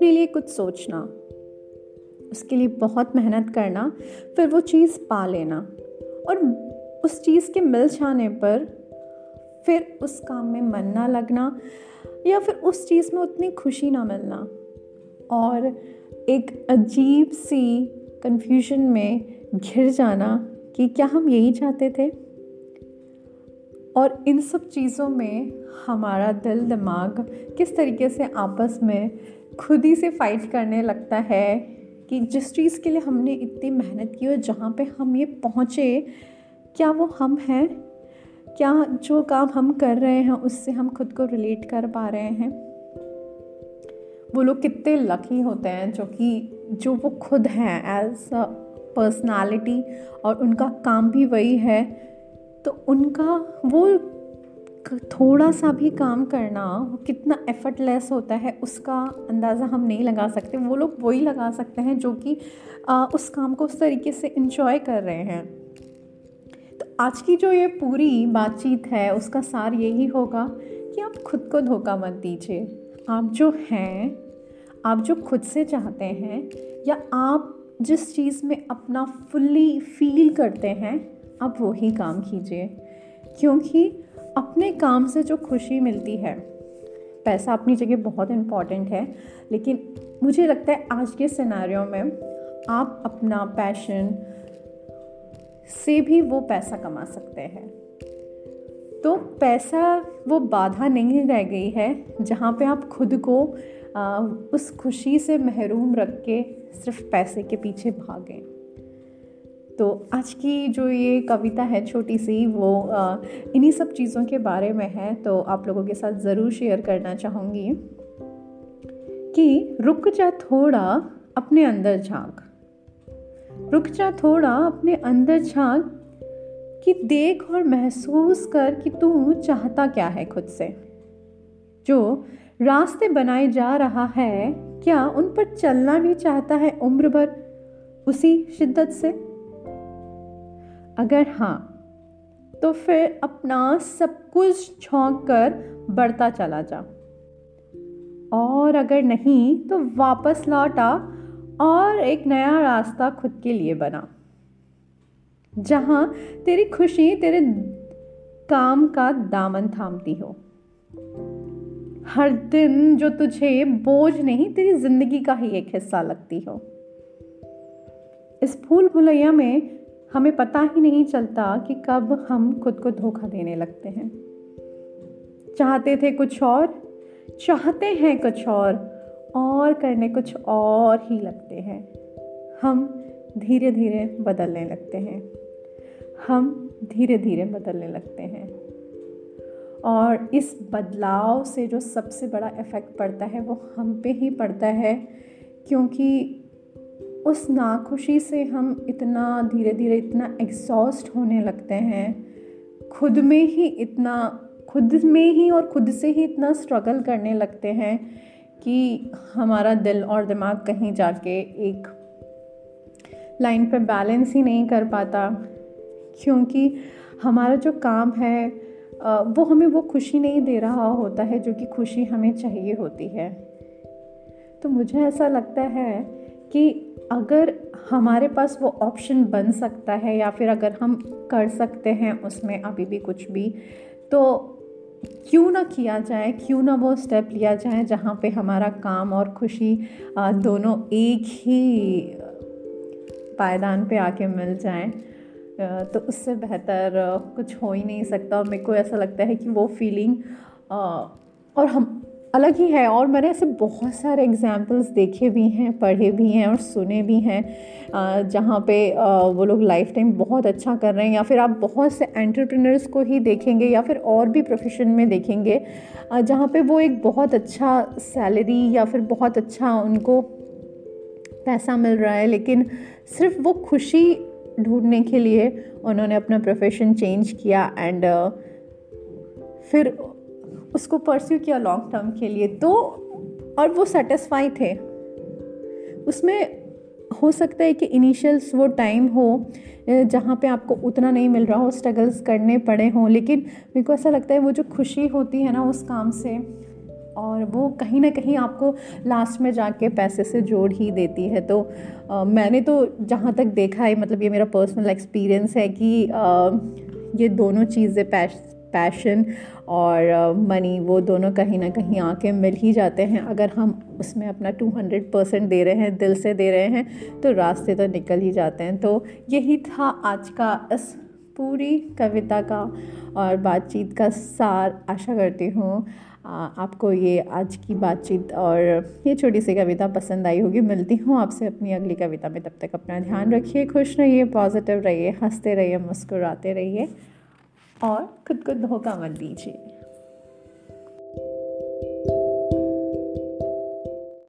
अपने लिए कुछ सोचना, उसके लिए बहुत मेहनत करना, फिर वो चीज़ पा लेना। और उस चीज़ के मिल जाने पर फिर उस काम में मन ना लगना या फिर उस चीज़ में उतनी खुशी ना मिलना। और एक अजीब सी कन्फ्यूज़न में घिर जाना कि क्या हम यही चाहते थे? और इन सब चीज़ों में हमारा दिल, दिमाग किस तरीके से आपस में खुद ही से फाइट करने लगता है कि जिस चीज़ के लिए हमने इतनी मेहनत की और जहाँ पे हम ये पहुँचे, क्या वो हम हैं? क्या जो काम हम कर रहे हैं, उससे हम खुद को रिलेट कर पा रहे हैं? वो लोग कितने लकी होते हैं जो कि, जो वो खुद हैं एज पर्सनालिटी और उनका काम भी वही है। तो उनका, वो थोड़ा सा भी काम करना, कितना एफर्टलेस होता है, उसका अंदाज़ा हम नहीं लगा सकते। वो लोग वही लगा सकते हैं जो कि उस काम को उस तरीके से इन्जॉय कर रहे हैं। तो आज की जो ये पूरी बातचीत है, उसका सार यही होगा कि आप खुद को धोखा मत दीजिए। आप जो हैं, आप जो खुद से चाहते हैं, या आप जिस चीज़ में अपना फुल्ली फील करते हैं, आप वही काम कीजिए। क्योंकि अपने काम से जो खुशी मिलती है पैसा अपनी जगह बहुत इंपॉर्टेंट है लेकिन मुझे लगता है आज के सिनारियों में आप अपना पैशन से भी वो पैसा कमा सकते हैं। तो पैसा वो बाधा नहीं रह गई है जहाँ पे आप खुद को आ, उस खुशी से महरूम रख के सिर्फ़ पैसे के पीछे भागें। तो आज की जो ये कविता है छोटी सी, वो इन्हीं सब चीज़ों के बारे में है तो आप लोगों के साथ ज़रूर शेयर करना चाहूँगी। कि रुक जा थोड़ा, अपने अंदर झाँक। रुक जा थोड़ा, अपने अंदर झाँक, कि देख और महसूस कर कि तू चाहता क्या है खुद से। जो रास्ते बनाए जा रहा है, क्या उन पर चलना भी चाहता है उम्र भर उसी शिद्दत से? अगर हाँ तो फिर अपना सब कुछ छोंक कर बढ़ता चला जा। और अगर नहीं तो वापस लौटा और एक नया रास्ता खुद के लिए बना, जहाँ तेरी खुशी तेरे काम का दामन थामती हो। हर दिन जो तुझे बोझ नहीं, तेरी ज़िंदगी का ही एक हिस्सा लगती हो। इस फूल भुलैया में हमें पता ही नहीं चलता कि कब हम खुद को धोखा देने लगते हैं। चाहते थे कुछ और, चाहते हैं कुछ और और करने कुछ और ही लगते हैं। हम धीरे धीरे बदलने लगते हैं। हम धीरे धीरे बदलने लगते हैं। और इस बदलाव से जो सबसे बड़ा इफ़ेक्ट पड़ता है वो हम पे ही पड़ता है, क्योंकि उस नाखुशी से हम इतना धीरे धीरे इतना एग्जॉस्ट होने लगते हैं। खुद में ही इतना, खुद में ही और खुद से ही इतना स्ट्रगल करने लगते हैं कि हमारा दिल और दिमाग कहीं जाके एक लाइन पर बैलेंस ही नहीं कर पाता। क्योंकि हमारा जो काम है वो हमें वो खुशी नहीं दे रहा होता है जो कि खुशी हमें चाहिए होती है। तो मुझे ऐसा लगता है कि अगर हमारे पास वो ऑप्शन बन सकता है या फिर अगर हम कर सकते हैं उसमें अभी भी कुछ भी तो क्यों ना किया जाए, क्यों ना वो स्टेप लिया जाए जहाँ पे हमारा काम और खुशी दोनों एक ही पायदान पे आके मिल जाए। तो उससे बेहतर कुछ हो ही नहीं सकता और मेरे को ऐसा लगता है कि वो फीलिंग और हम अलग ही है और मैंने ऐसे बहुत सारे एग्जाम्पल्स देखे भी हैं, पढ़े भी हैं और सुने भी हैं जहाँ पे वो लोग लाइफ टाइम बहुत अच्छा कर रहे हैं या फिर आप बहुत से एंटरप्रेनर्स को ही देखेंगे या फिर और भी प्रोफेशन में देखेंगे जहाँ पे वो एक बहुत अच्छा सैलरी या फिर बहुत अच्छा उनको पैसा मिल रहा है, लेकिन सिर्फ़ वो खुशी ढूँढने के लिए उन्होंने अपना प्रोफेशन चेंज किया एंड फिर उसको परस्यू किया लॉन्ग टर्म के लिए तो और वो सेटिस्फाई थे। उसमें हो सकता है कि इनिशियल्स वो टाइम हो जहाँ पे आपको उतना नहीं मिल रहा हो स्ट्रगल्स करने पड़े हों लेकिन मेरे को ऐसा लगता है वो जो खुशी होती है ना उस काम से और वो कहीं ना कहीं आपको लास्ट में जाके पैसे से जोड़ ही देती है। तो आ, मैंने तो जहाँ तक देखा है मतलब ये मेरा पर्सनल एक्सपीरियंस है कि आ, ये दोनों चीज़ें पैशन और मनी वो दोनों कहीं ना कहीं आके मिल ही जाते हैं। अगर हम उसमें अपना टू हंड्रेड परसेंट दे रहे हैं, दिल से दे रहे हैं तो रास्ते तो निकल ही जाते हैं। तो यही था आज का इस पूरी कविता का और बातचीत का सार। आशा करती हूँ आपको ये आज की बातचीत और ये छोटी सी कविता पसंद आई होगी। मिलती हूँ आपसे अपनी अगली कविता में। तब तक अपना ध्यान रखिए, खुश रहिए पॉजिटिव रहिए, हँसते रहिए, मुस्कुराते रहिए। और खुद को धोखा मत दीजिए।